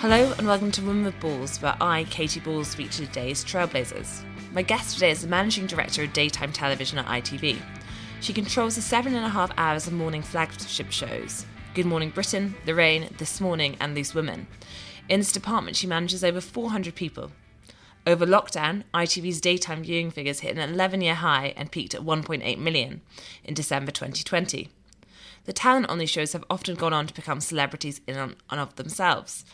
Hello and welcome to Women with Balls, where I, Katy Balls, speak to today's trailblazers. My guest today is the managing director of daytime television at ITV. She controls the seven and a half hours of morning flagship shows Good Morning Britain, Lorraine, This Morning, and Loose Women. In this department, she manages over 400 people. Over lockdown, ITV's daytime viewing figures hit an 11 year high and peaked at 1.8 million in December 2020. The talent on these shows have often gone on to become celebrities in and of themselves,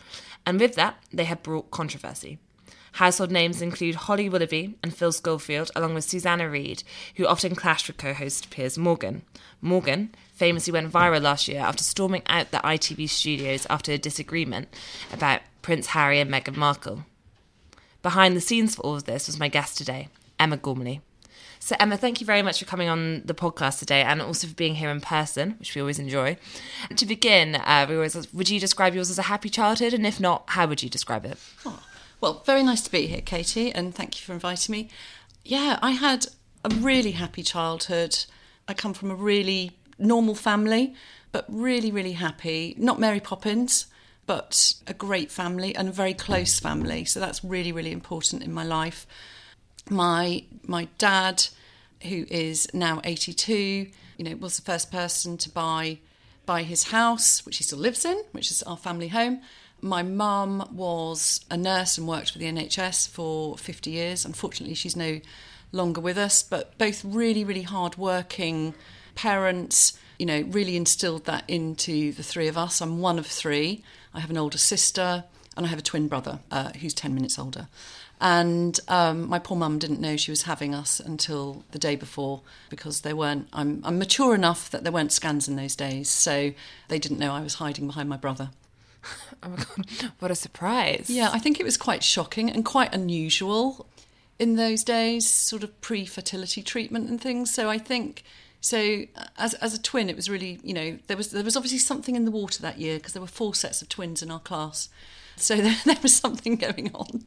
and with that, they have brought controversy. Household names include Holly Willoughby and Phil Schofield, along with Susanna Reid, who often clashed with co host Piers Morgan. Morgan famously went viral last year after storming out the ITV studios after a disagreement about Prince Harry and Meghan Markle. Behind the scenes for all of this was my guest today, Emma Gormley. So, Emma, thank you very much for coming on the podcast today and also for being here in person, which we always enjoy. To begin, uh, we always, would you describe yours as a happy childhood? And if not, how would you describe it? Oh, well, very nice to be here, Katie, and thank you for inviting me. Yeah, I had a really happy childhood. I come from a really normal family, but really, really happy. Not Mary Poppins, but a great family and a very close family. So that's really, really important in my life. My my dad, who is now 82, you know, was the first person to buy buy his house, which he still lives in, which is our family home. My mum was a nurse and worked for the NHS for 50 years. Unfortunately, she's no longer with us, but both really, really hard working parents, you know, really instilled that into the three of us. I'm one of three. I have an older sister and I have a twin brother uh, who's 10 minutes older. And um, my poor mum didn't know she was having us until the day before because they weren't. I'm, I'm mature enough that there weren't scans in those days, so they didn't know I was hiding behind my brother. Oh my god, what a surprise. Yeah, I think it was quite shocking and quite unusual in those days, sort of pre fertility treatment and things. So I think. So as as a twin, it was really you know there was there was obviously something in the water that year because there were four sets of twins in our class, so there, there was something going on.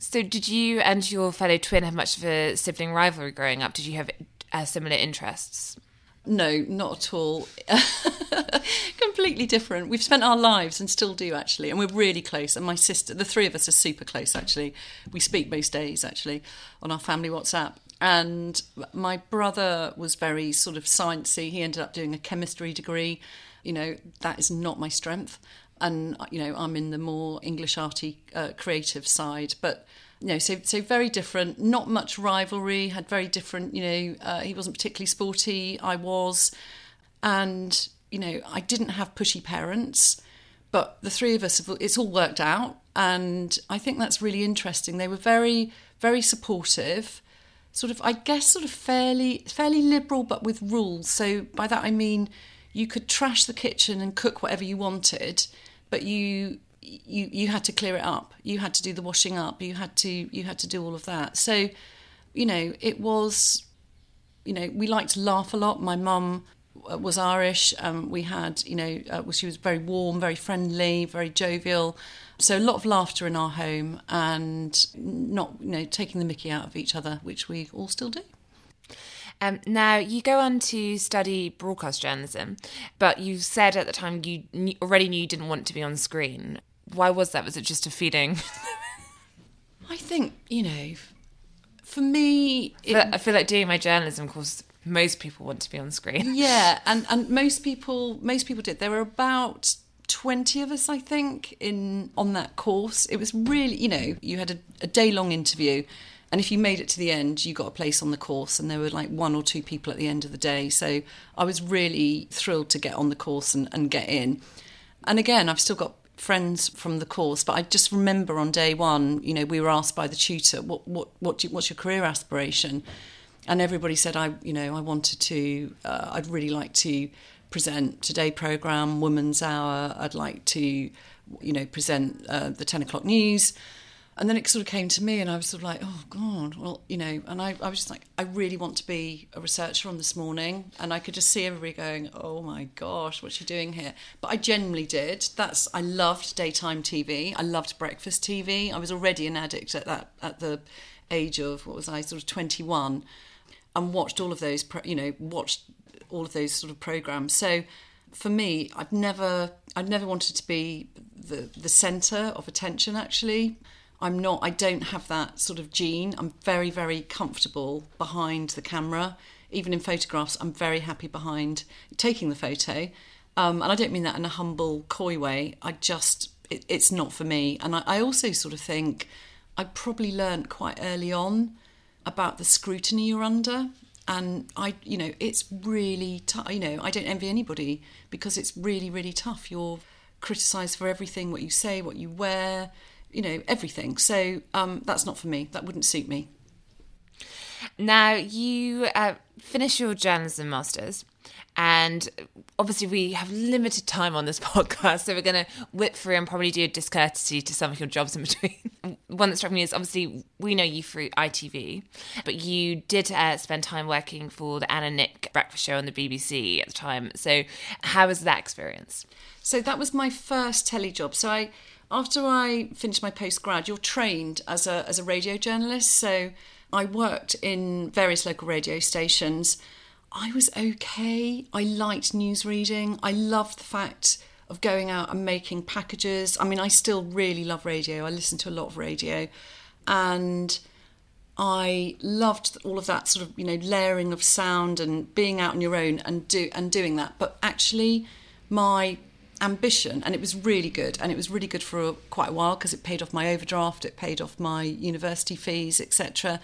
So, did you and your fellow twin have much of a sibling rivalry growing up? Did you have uh, similar interests? No, not at all. Completely different. We've spent our lives and still do actually, and we're really close. And my sister, the three of us are super close actually. We speak most days actually on our family WhatsApp. And my brother was very sort of sciencey. He ended up doing a chemistry degree. You know, that is not my strength and you know I'm in the more English arty uh, creative side, but you know so so very different. Not much rivalry. Had very different. You know uh, he wasn't particularly sporty. I was, and you know I didn't have pushy parents, but the three of us it's all worked out, and I think that's really interesting. They were very very supportive. Sort of, I guess, sort of fairly fairly liberal, but with rules. So by that I mean you could trash the kitchen and cook whatever you wanted, but you you you had to clear it up. You had to do the washing up. You had to you had to do all of that. So, you know, it was, you know, we liked to laugh a lot. My mum uh, was Irish. Um, we had, you know, uh, she was very warm, very friendly, very jovial. So a lot of laughter in our home, and not, you know, taking the Mickey out of each other, which we all still do. Um, now, you go on to study broadcast journalism, but you said at the time you knew, already knew you didn't want to be on screen. Why was that? Was it just a feeling? I think, you know, for me. It, I feel like doing my journalism course, most people want to be on screen. Yeah, and, and most people most people did. There were about 20 of us, I think, in on that course. It was really, you know, you had a, a day long interview and if you made it to the end, you got a place on the course, and there were like one or two people at the end of the day. So I was really thrilled to get on the course and, and get in. And again, I've still got friends from the course, but I just remember on day one, you know, we were asked by the tutor, what, what, what you, what's your career aspiration? And everybody said, I, you know, I wanted to, uh, I'd really like to present Today programme, Woman's Hour. I'd like to, you know, present uh, the 10 o'clock news. And then it sort of came to me, and I was sort of like, oh, God, well, you know, and I, I was just like, I really want to be a researcher on this morning. And I could just see everybody going, oh my gosh, what's she doing here? But I genuinely did. That's, I loved daytime TV. I loved breakfast TV. I was already an addict at that, at the age of, what was I, sort of 21, and watched all of those, you know, watched all of those sort of programs. So for me, I've never, I've never wanted to be the, the centre of attention, actually. I'm not, I don't have that sort of gene. I'm very, very comfortable behind the camera. Even in photographs, I'm very happy behind taking the photo. Um, and I don't mean that in a humble, coy way. I just, it, it's not for me. And I, I also sort of think I probably learnt quite early on about the scrutiny you're under and I, you know, it's really tough. You know, I don't envy anybody because it's really, really tough. You're criticised for everything, what you say, what you wear, you know, everything. So um, that's not for me. That wouldn't suit me. Now, you uh, finish your journalism masters, and obviously, we have limited time on this podcast, so we're going to whip through and probably do a discourtesy to some of your jobs in between. One that struck me is obviously we know you through ITV, but you did uh, spend time working for the Anne and Nick breakfast show on the BBC at the time. So, how was that experience? So, that was my first telly job. So, I after I finished my postgrad, you're trained as a as a radio journalist. So I worked in various local radio stations. I was okay. I liked news reading. I loved the fact of going out and making packages. I mean, I still really love radio. I listen to a lot of radio, and I loved all of that sort of you know layering of sound and being out on your own and do and doing that. But actually, my ambition and it was really good and it was really good for a, quite a while because it paid off my overdraft it paid off my university fees etc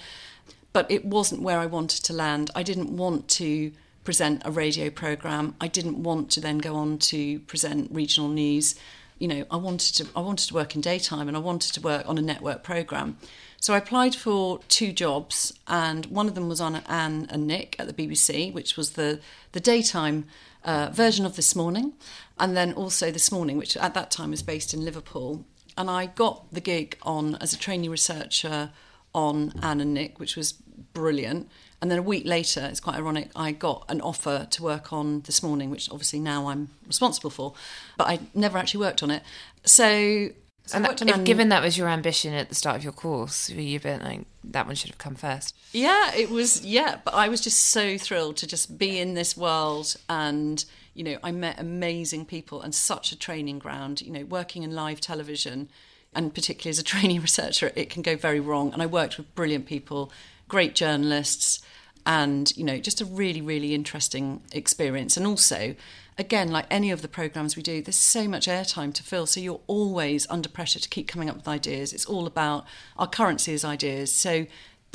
but it wasn't where I wanted to land. I didn't want to present a radio program. I didn't want to then go on to present regional news. You know I wanted to I wanted to work in daytime and I wanted to work on a network program. So I applied for two jobs and one of them was on Anne and Nick at the BBC which was the the daytime uh, version of This Morning, and then also This Morning, which at that time was based in Liverpool. And I got the gig on as a trainee researcher on Anne and Nick, which was brilliant. And then a week later, it's quite ironic, I got an offer to work on This Morning, which obviously now I'm responsible for, but I never actually worked on it. So so and if given that was your ambition at the start of your course, were you a bit like that one should have come first? Yeah, it was. Yeah, but I was just so thrilled to just be in this world, and you know, I met amazing people and such a training ground. You know, working in live television, and particularly as a training researcher, it can go very wrong. And I worked with brilliant people, great journalists, and you know, just a really, really interesting experience. And also again, like any of the programs we do, there's so much airtime to fill. So you're always under pressure to keep coming up with ideas. It's all about our currency is ideas. So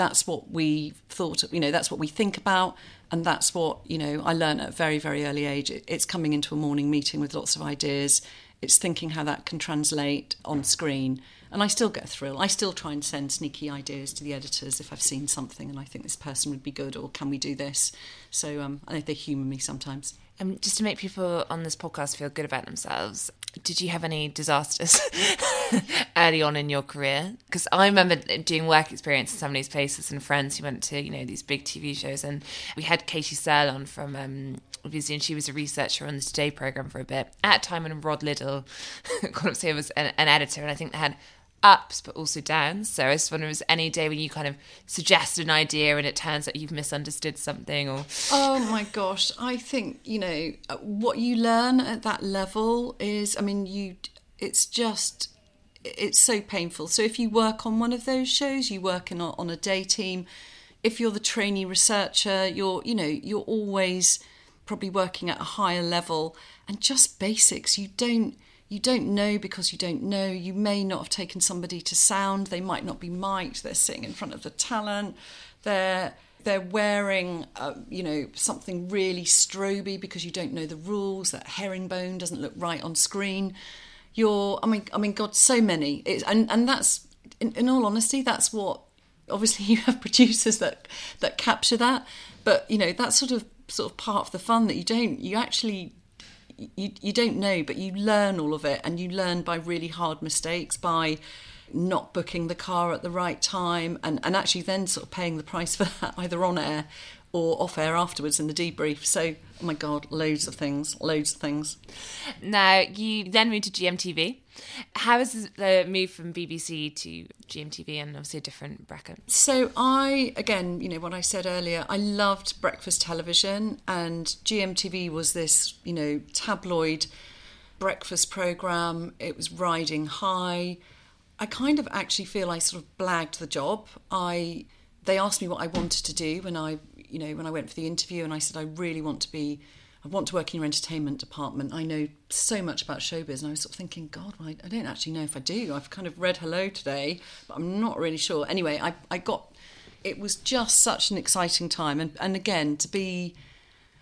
that's what we thought, you know, that's what we think about. And that's what, you know, I learned at a very, very early age. It's coming into a morning meeting with lots of ideas. It's thinking how that can translate on screen. And I still get a thrill. I still try and send sneaky ideas to the editors if I've seen something and I think this person would be good or can we do this? So um, I think they humour me sometimes. Um, just to make people on this podcast feel good about themselves, did you have any disasters early on in your career? Because I remember doing work experience in some of these places and friends who went to you know these big TV shows, and we had Katie Searle on from um, obviously, and she was a researcher on the Today program for a bit at a time when Rod Liddle, got up to was an, an editor, and I think they had ups but also downs. So I just wonder, was any day when you kind of suggest an idea and it turns out you've misunderstood something or? Oh my gosh, I think you know uh, what you learn at that level is, I mean, you, it's just. It's so painful. So if you work on one of those shows, you work in a, on a day team. If you're the trainee researcher, you're you know you're always probably working at a higher level and just basics. You don't you don't know because you don't know. You may not have taken somebody to sound. They might not be mic'd. They're sitting in front of the talent. They're they're wearing, uh, you know, something really stroby because you don't know the rules. That herringbone doesn't look right on screen. You're, I mean, I mean, God, so many. It's, and and that's, in, in all honesty, that's what. Obviously, you have producers that that capture that, but you know that's sort of sort of part of the fun that you don't. You actually you, you don't know, but you learn all of it, and you learn by really hard mistakes, by not booking the car at the right time, and, and actually then sort of paying the price for that either on air or off air afterwards in the debrief. So, oh my God, loads of things, loads of things. Now, you then moved to GMTV. How is the move from BBC to GMTV and obviously a different bracket? So, I, again, you know, what I said earlier, I loved breakfast television, and GMTV was this, you know, tabloid breakfast programme. It was riding high. I kind of actually feel I sort of blagged the job. I they asked me what I wanted to do when I you know, when I went for the interview and I said, I really want to be, I want to work in your entertainment department. I know so much about showbiz. And I was sort of thinking, God, well, I, don't actually know if I do. I've kind of read Hello today, but I'm not really sure. Anyway, I, I got, it was just such an exciting time. And, and again, to be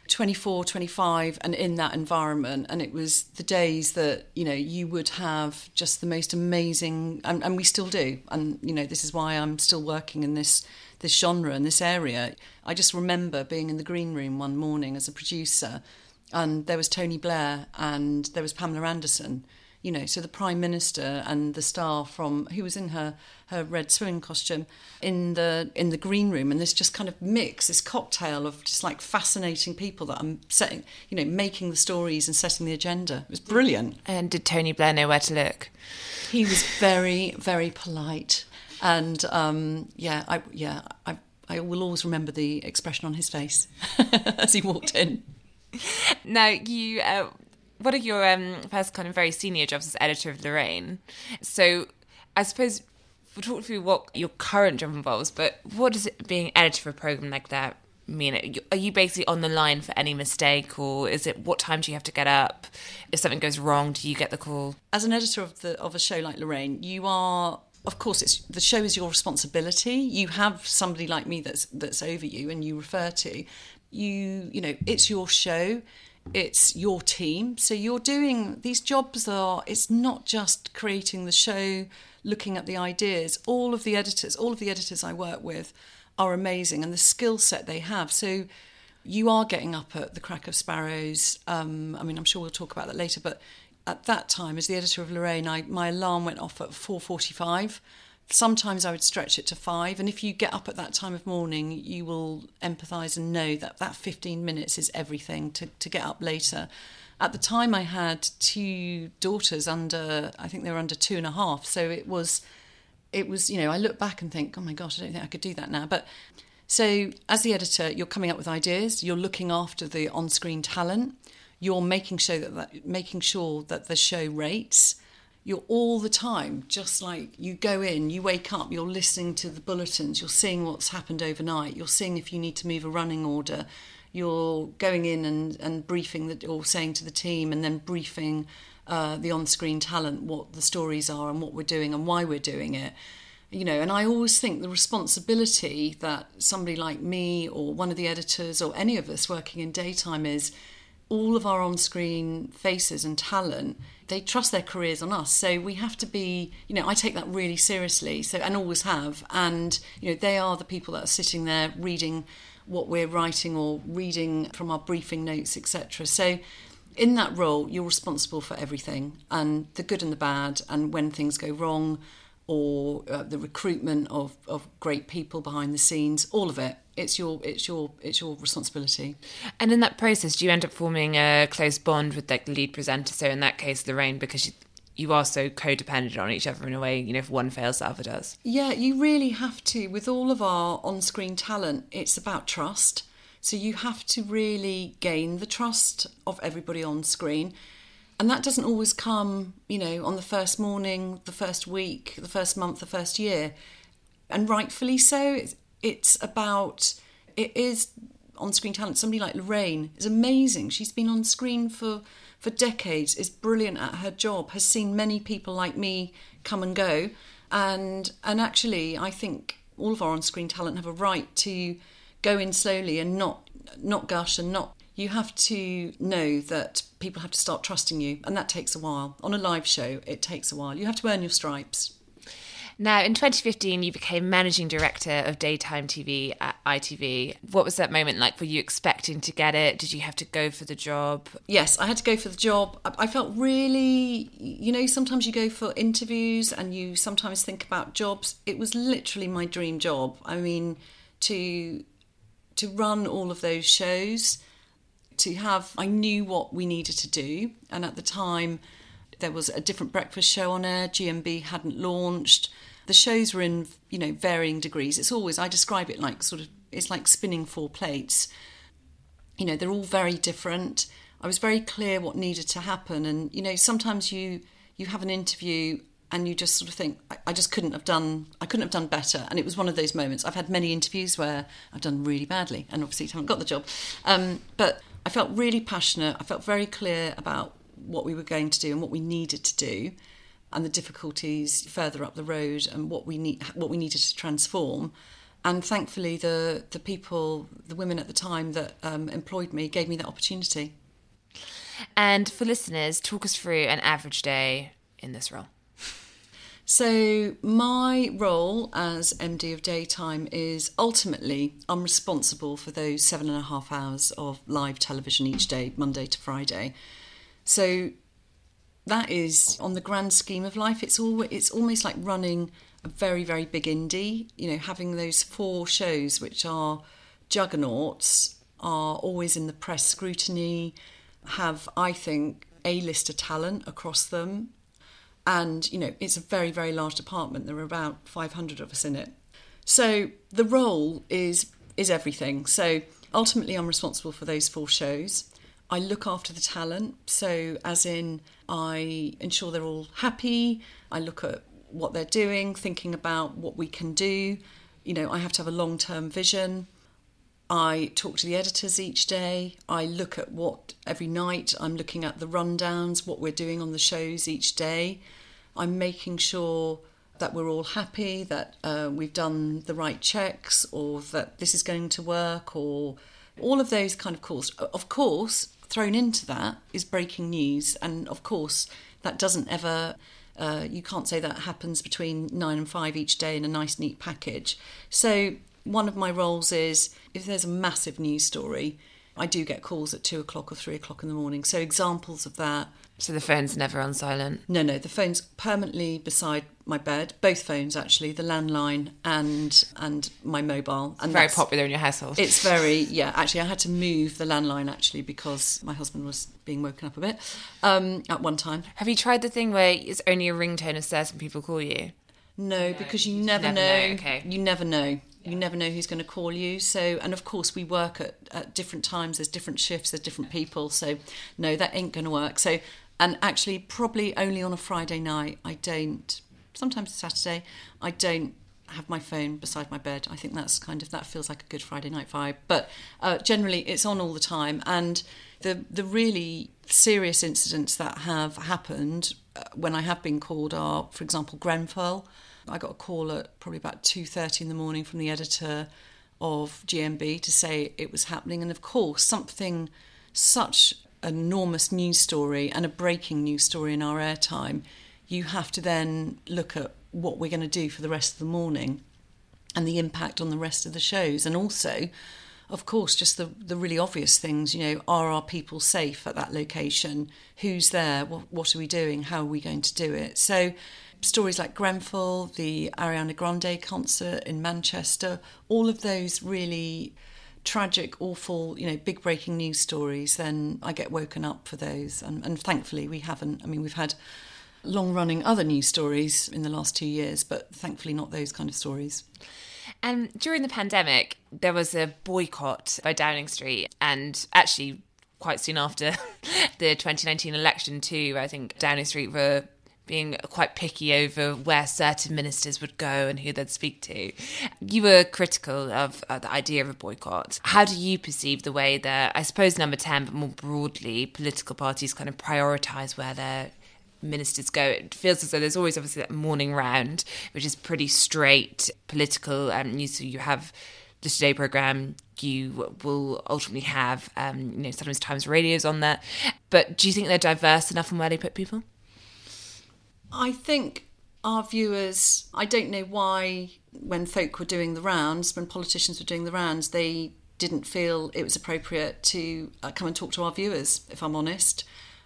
24, 25 and in that environment. And it was the days that, you know, you would have just the most amazing, and, and we still do. And, you know, this is why I'm still working in this this genre and this area. I just remember being in the green room one morning as a producer, and there was Tony Blair and there was Pamela Anderson. You know, so the Prime Minister and the star from who was in her her red swimming costume in the in the green room, and this just kind of mix, this cocktail of just like fascinating people that I'm setting, you know, making the stories and setting the agenda. It was brilliant. And did Tony Blair know where to look? He was very, very polite and um, yeah, I yeah I I will always remember the expression on his face as he walked in. Now you. Uh, one of your um, first kind of very senior jobs as editor of Lorraine. So I suppose we'll talk through what your current job involves, but what does it being editor of a program like that mean? Are you basically on the line for any mistake, or is it what time do you have to get up? If something goes wrong, do you get the call? As an editor of the of a show like Lorraine, you are of course it's the show is your responsibility. You have somebody like me that's that's over you and you refer to. You you know it's your show. It's your team. So you're doing these jobs are it's not just creating the show looking at the ideas. All of the editors all of the editors i work with are amazing and the skill set they have. So you are getting up at the crack of sparrows. Um, i mean i'm sure we'll talk about that later but at that time, as the editor of Lorraine, I, my alarm went off at 4.45. Sometimes I would stretch it to five. And if you get up at that time of morning, you will empathise and know that that 15 minutes is everything to, to get up later. At the time, I had two daughters under, I think they were under two and a half. So it was, it was, you know, I look back and think, oh my gosh, I don't think I could do that now. But so as the editor, you're coming up with ideas, you're looking after the on screen talent you're making sure that, that making sure that the show rates. You're all the time just like you go in you wake up you're listening to the bulletins you're seeing what's happened overnight you're seeing if you need to move a running order you're going in and, and briefing the, or saying to the team and then briefing uh, the on-screen talent what the stories are and what we're doing and why we're doing it. You know and i always think the responsibility that somebody like me or one of the editors or any of us working in daytime is all of our on-screen faces and talent they trust their careers on us. So we have to be you know i take that really seriously so and always have. And you know they are the people that are sitting there reading what we're writing or reading from our briefing notes etc so in that role you're responsible for everything and the good and the bad and when things go wrong or uh, the recruitment of, of great people behind the scenes all of it it's your it's your it's your responsibility. And in that process, do you end up forming a close bond with like the lead presenter? So in that case, Lorraine, because you, you are so codependent on each other in a way. You know, if one fails, the other does. Yeah, you really have to. With all of our on-screen talent, it's about trust. So you have to really gain the trust of everybody on screen. And that doesn't always come, you know, on the first morning, the first week, the first month, the first year. And rightfully so. It's, it's about it is on screen talent. Somebody like Lorraine is amazing. She's been on screen for for decades. Is brilliant at her job. Has seen many people like me come and go, and and actually, I think all of our on screen talent have a right to go in slowly and not not gush and not. You have to know that people have to start trusting you, and that takes a while. On a live show, it takes a while. You have to earn your stripes. Now, in 2015, you became managing director of daytime TV at ITV. What was that moment like? Were you expecting to get it? Did you have to go for the job? Yes, I had to go for the job. I felt really, you know, sometimes you go for interviews and you sometimes think about jobs. It was literally my dream job. I mean, to to run all of those shows, to have I knew what we needed to do, and at the time there was a different breakfast show on air. GMB hadn't launched the shows were in you know varying degrees. It's always I describe it like sort of it's like spinning four plates. You know they're all very different. I was very clear what needed to happen, and you know sometimes you you have an interview and you just sort of think I, I just couldn't have done I couldn't have done better, and it was one of those moments. I've had many interviews where I've done really badly, and obviously haven't got the job, um, but I felt really passionate. I felt very clear about what we were going to do and what we needed to do and the difficulties further up the road and what we need what we needed to transform. And thankfully the the people the women at the time that um, employed me gave me that opportunity. And for listeners talk us through an average day in this role. So my role as md of daytime is ultimately i'm responsible for those seven and a half hours of live television each day monday to friday. So that is on the grand scheme of life it's all it's almost like running a very very big indie. You know having those four shows which are juggernauts are always in the press scrutiny have i think a-lister talent across them. And you know it's a very very large department. There are about 500 of us in it. So the role is is everything. So ultimately i'm responsible for those four shows. I look after the talent. So, as in, I ensure they're all happy. I look at what they're doing, thinking about what we can do. You know, I have to have a long term vision. I talk to the editors each day. I look at what every night I'm looking at the rundowns, what we're doing on the shows each day. I'm making sure that we're all happy, that uh, we've done the right checks, or that this is going to work, or all of those kind of calls. Of course, thrown into that is breaking news, and of course, that doesn't ever. Uh, you can't say that happens between nine and five each day in a nice, neat package. So, one of my roles is if there's a massive news story, I do get calls at two o'clock or three o'clock in the morning. So, examples of that so the phone's never on silent? No, no, the phone's permanently beside my bed. Both phones, actually, the landline and and my mobile. And very popular in your household. It's very yeah. Actually, I had to move the landline actually because my husband was being woken up a bit um, at one time. Have you tried the thing where it's only a ringtone if certain people call you? No, because you never, never know. know. Okay. You never know. You never know who's going to call you. So, and of course, we work at, at different times. There's different shifts. There's different people. So, no, that ain't going to work. So, and actually probably only on a Friday night. I don't. Sometimes Saturday, I don't have my phone beside my bed. I think that's kind of that feels like a good Friday night vibe. But uh, generally, it's on all the time. And the the really serious incidents that have happened uh, when I have been called are, for example, Grenfell. I got a call at probably about two thirty in the morning from the editor of GMB to say it was happening, and of course, something such enormous news story and a breaking news story in our airtime, you have to then look at what we're going to do for the rest of the morning and the impact on the rest of the shows. And also, of course, just the, the really obvious things, you know, are our people safe at that location? Who's there? What, what are we doing? How are we going to do it? So, stories like Grenfell, the Ariana Grande concert in Manchester, all of those really tragic, awful, you know, big breaking news stories, then I get woken up for those. And, and thankfully, we haven't. I mean, we've had long running other news stories in the last two years, but thankfully, not those kind of stories. And during the pandemic, there was a boycott by Downing Street, and actually, quite soon after the 2019 election, too, I think Downing Street were being quite picky over where certain ministers would go and who they'd speak to. You were critical of uh, the idea of a boycott. How do you perceive the way that, I suppose, number 10, but more broadly, political parties kind of prioritise where their ministers go. It feels as though there's always obviously that morning round, which is pretty straight political. Um, you, so you have the Today programme, you will ultimately have, um, you know, sometimes Times radios on there. But do you think they're diverse enough in where they put people? I think our viewers, I don't know why, when folk were doing the rounds, when politicians were doing the rounds, they didn't feel it was appropriate to uh, come and talk to our viewers, if I'm honest.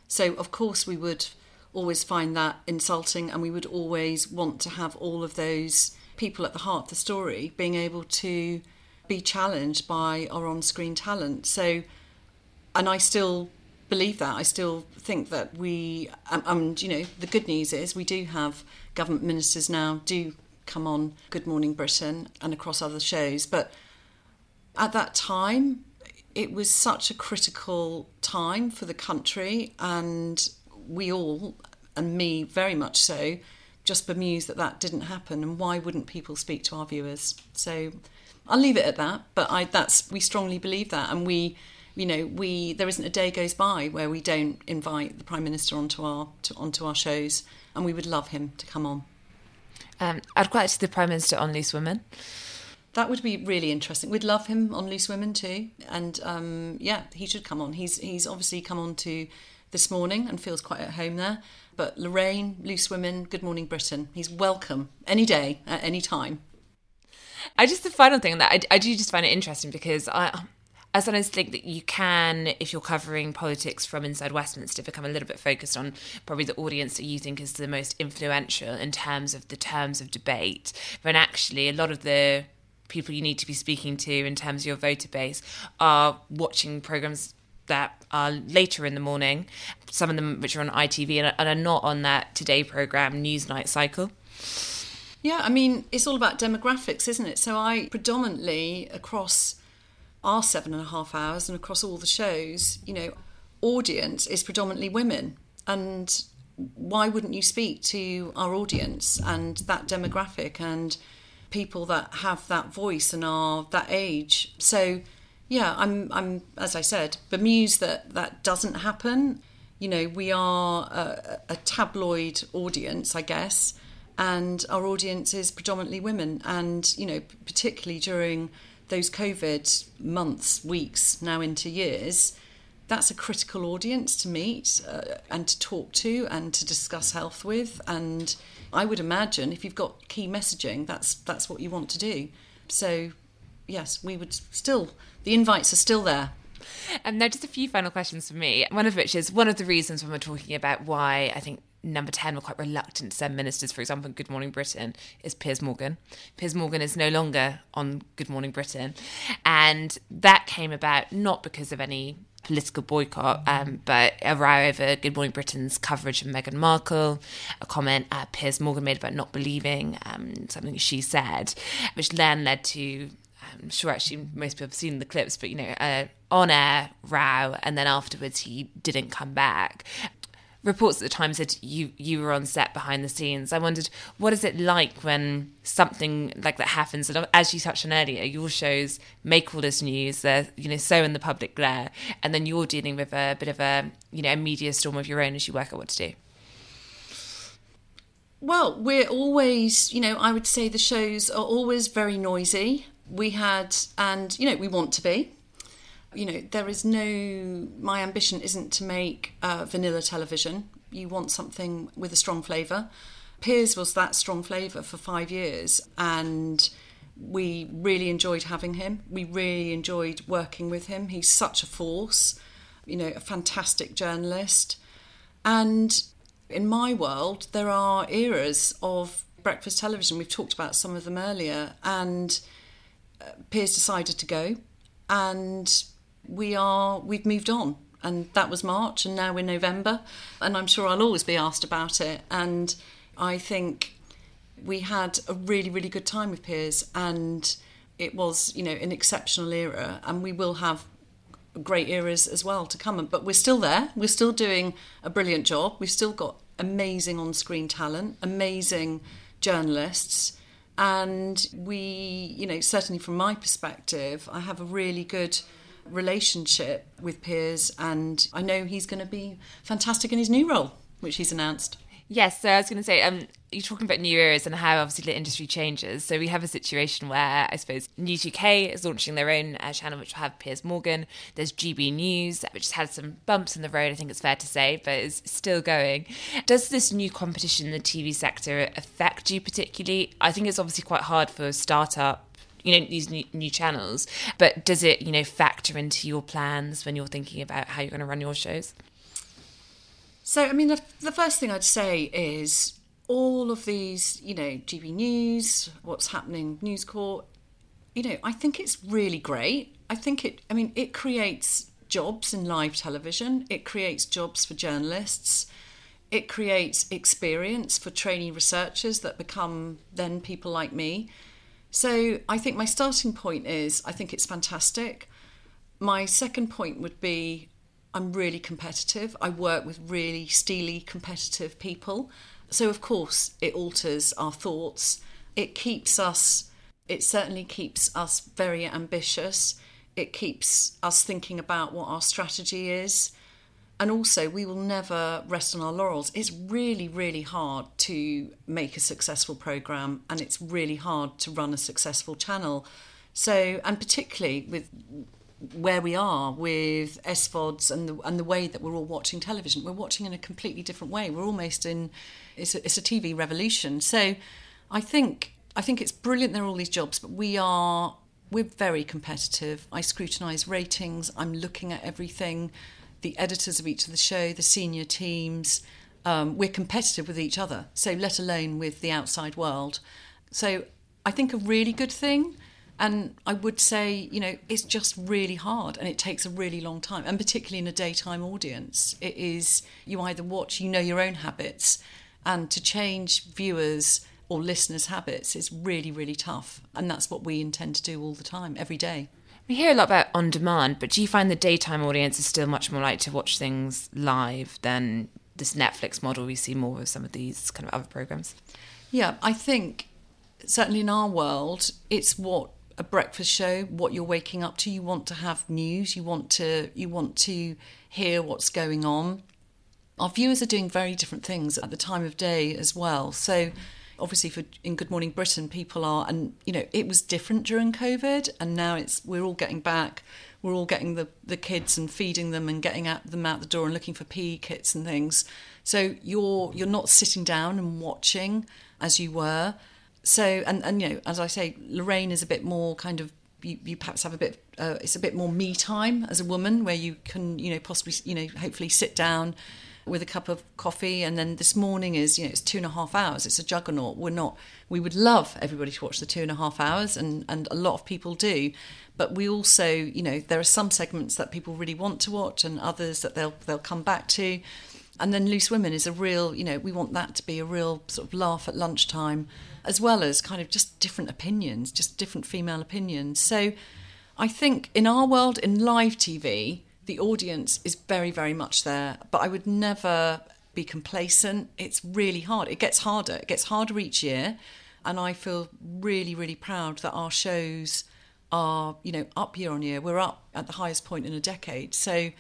So, of course, we would always find that insulting, and we would always want to have all of those people at the heart of the story being able to be challenged by our on screen talent. So, and I still believe that. I still think that we, um, um, and, and you know, the good news is we do have government ministers now do come on Good Morning Britain and across other shows. But at that time, it was such a critical time for the country, and we all, and me very much so, just bemused that that didn't happen. And why wouldn't people speak to our viewers? So I'll leave it at that. But I, that's we strongly believe that, and we you know, we there isn't a day goes by where we don't invite the prime minister onto our to, onto our shows, and we would love him to come on. Um, I'd quite like to see the prime minister on Loose Women. That would be really interesting. We'd love him on Loose Women too, and um, yeah, he should come on. He's he's obviously come on to this morning and feels quite at home there. But Lorraine, Loose Women, Good Morning Britain, he's welcome any day at any time. I just the final thing that I, I do just find it interesting because I I sometimes think that you can, if you're covering politics from inside Westminster, become a little bit focused on probably the audience that you think is the most influential in terms of the terms of debate. When actually, a lot of the people you need to be speaking to in terms of your voter base are watching programs that are later in the morning, some of them which are on ITV and are not on that Today programme Newsnight cycle. Yeah, I mean, it's all about demographics, isn't it? So I predominantly across our seven and a half hours and across all the shows, you know, audience is predominantly women. And why wouldn't you speak to our audience and that demographic and people that have that voice and are that age? So, yeah, I'm, I'm as I said, bemused that that doesn't happen. You know, we are a, a tabloid audience, I guess, and our audience is predominantly women. And, you know, particularly during those COVID months, weeks, now into years, that's a critical audience to meet uh, and to talk to and to discuss health with. And I would imagine if you've got key messaging, that's that's what you want to do. So, yes, we would still the invites are still there. And now, just a few final questions for me. One of which is one of the reasons when we're talking about why I think number 10 were quite reluctant to send ministers, for example, Good Morning Britain, is Piers Morgan. Piers Morgan is no longer on Good Morning Britain. And that came about not because of any political boycott, um, but a row over Good Morning Britain's coverage of Meghan Markle, a comment uh, Piers Morgan made about not believing um, something she said, which then led to I'm sure actually most people have seen the clips, but you know, uh, on air row, and then afterwards he didn't come back reports at the time said you you were on set behind the scenes. I wondered what is it like when something like that happens. And as you touched on earlier, your shows make all this news. They're you know so in the public glare, and then you're dealing with a bit of a you know a media storm of your own as you work out what to do. Well, we're always, you know, I would say the shows are always very noisy. We had, and, you know, we want to be you know, there is no, my ambition isn't to make uh, vanilla television. You want something with a strong flavour. Piers was that strong flavour for five years, and we really enjoyed having him. We really enjoyed working with him. He's such a force, you know, a fantastic journalist. And in my world, there are eras of breakfast television. We've talked about some of them earlier, and uh, Piers decided to go, and we are we've moved on. And that was March and now we're November and I'm sure I'll always be asked about it. And I think we had a really really good time with Piers and it was you know an exceptional era and we will have great eras as well to come. But we're still there. We're still doing a brilliant job. We've still got amazing on-screen talent amazing journalists and we you know certainly from my perspective I have a really good relationship with Piers, and I know he's going to be fantastic in his new role, which he's announced. Yes, so I was going to say, um, you're talking about new eras and how obviously the industry changes. So we have a situation where I suppose News UK is launching their own uh, channel, which will have Piers Morgan. There's GB News, which has had some bumps in the road, I think it's fair to say, but is still going. Does this new competition in the TV sector affect you particularly? I think it's obviously quite hard for a startup you know these new, new channels but does it you know factor into your plans when you're thinking about how you're going to run your shows so i mean the, the first thing i'd say is all of these, you know, GB News, what's happening, News Corp, you know, I think it's really great. I think it, I mean, it creates jobs in live television, it creates jobs for journalists, it creates experience for trainee researchers that become then people like me. So I think my starting point is I think it's fantastic. My second point would be I'm really competitive. I work with really steely, competitive people. So, of course, it alters our thoughts. It keeps us, it certainly keeps us very ambitious. It keeps us thinking about what our strategy is. And also, we will never rest on our laurels. It's really, really hard to make a successful program, and it's really hard to run a successful channel. So, and particularly with where we are with SVODs and the and the way that we're all watching television, we're watching in a completely different way. We're almost in it's a, it's a TV revolution. So I think I think it's brilliant there are all these jobs, but we are we're very competitive. I scrutinise ratings. I'm looking at everything. The editors of each of the show, the senior teams. Um, we're competitive with each other. So let alone with the outside world. So I think a really good thing. And I would say, you know, it's just really hard and it takes a really long time. And particularly in a daytime audience, it is you either watch, you know your own habits, and to change viewers or listeners' habits is really, really tough. And that's what we intend to do all the time, every day. We hear a lot about on demand, but do you find the daytime audience is still much more likely to watch things live than this Netflix model we see more with some of these kind of other programs? Yeah, I think certainly in our world, it's what a breakfast show, what you're waking up to. You want to have news, you want to you want to hear what's going on. Our viewers are doing very different things at the time of day as well. So obviously for in Good Morning Britain people are and you know it was different during COVID and now it's we're all getting back. We're all getting the the kids and feeding them and getting at them out the door and looking for PE kits and things. So you're you're not sitting down and watching as you were. So and and you know as I say Lorraine is a bit more kind of you, you perhaps have a bit uh, it's a bit more me time as a woman where you can you know possibly you know hopefully sit down with a cup of coffee. And then this morning is, you know, it's two and a half hours. It's a juggernaut. We're not, we would love everybody to watch the two and a half hours, and, and a lot of people do. But we also, you know, there are some segments that people really want to watch and others that they'll, they'll come back to. And then Loose Women is a real, you know, we want that to be a real sort of laugh at lunchtime, as well as kind of just different opinions, just different female opinions. So I think in our world, in live TV, the audience is very, very much there, but I would never be complacent. It's really hard. It gets harder. It gets harder each year. And I feel really, really proud that our shows are, you know, up year on year. We're up at the highest point in a decade. So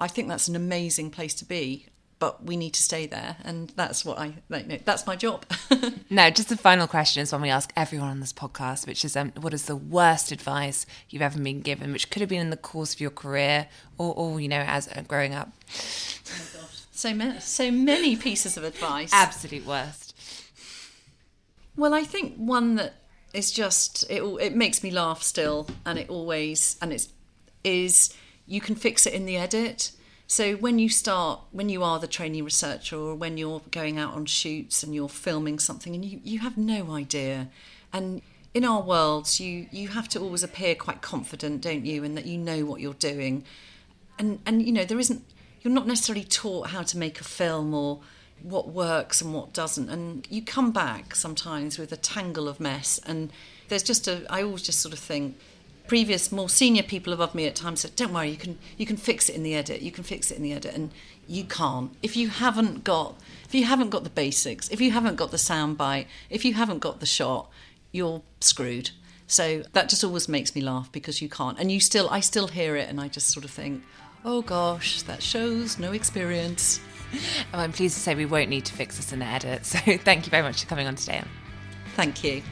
I think that's an amazing place to be but we need to stay there. And that's what i like, that's my job. Now just a final question is one we ask everyone on this podcast which is um, what is the worst advice you've ever been given which could have been in the course of your career or, or you know as uh, growing up? Oh so many so many pieces of advice. Absolute worst. Well i think one that is just it it makes me laugh still and it always and it's is you can fix it in the edit so when you start, when you are the trainee researcher or when you're going out on shoots and you're filming something and you, you have no idea, and in our worlds, you you have to always appear quite confident, don't you, and that you know what you're doing, and and you know there isn't you're not necessarily taught how to make a film or what works and what doesn't, and you come back sometimes with a tangle of mess, and there's just a I always just sort of think previous more senior people above me at times said don't worry you can you can fix it in the edit you can fix it in the edit and you can't if you haven't got if you haven't got the basics if you haven't got the sound bite if you haven't got the shot you're screwed so that just always makes me laugh because you can't and you still i still hear it and i just sort of think oh gosh that shows no experience And I'm pleased to say we won't need to fix this in the edit. So thank you very much for coming on today. Thank you.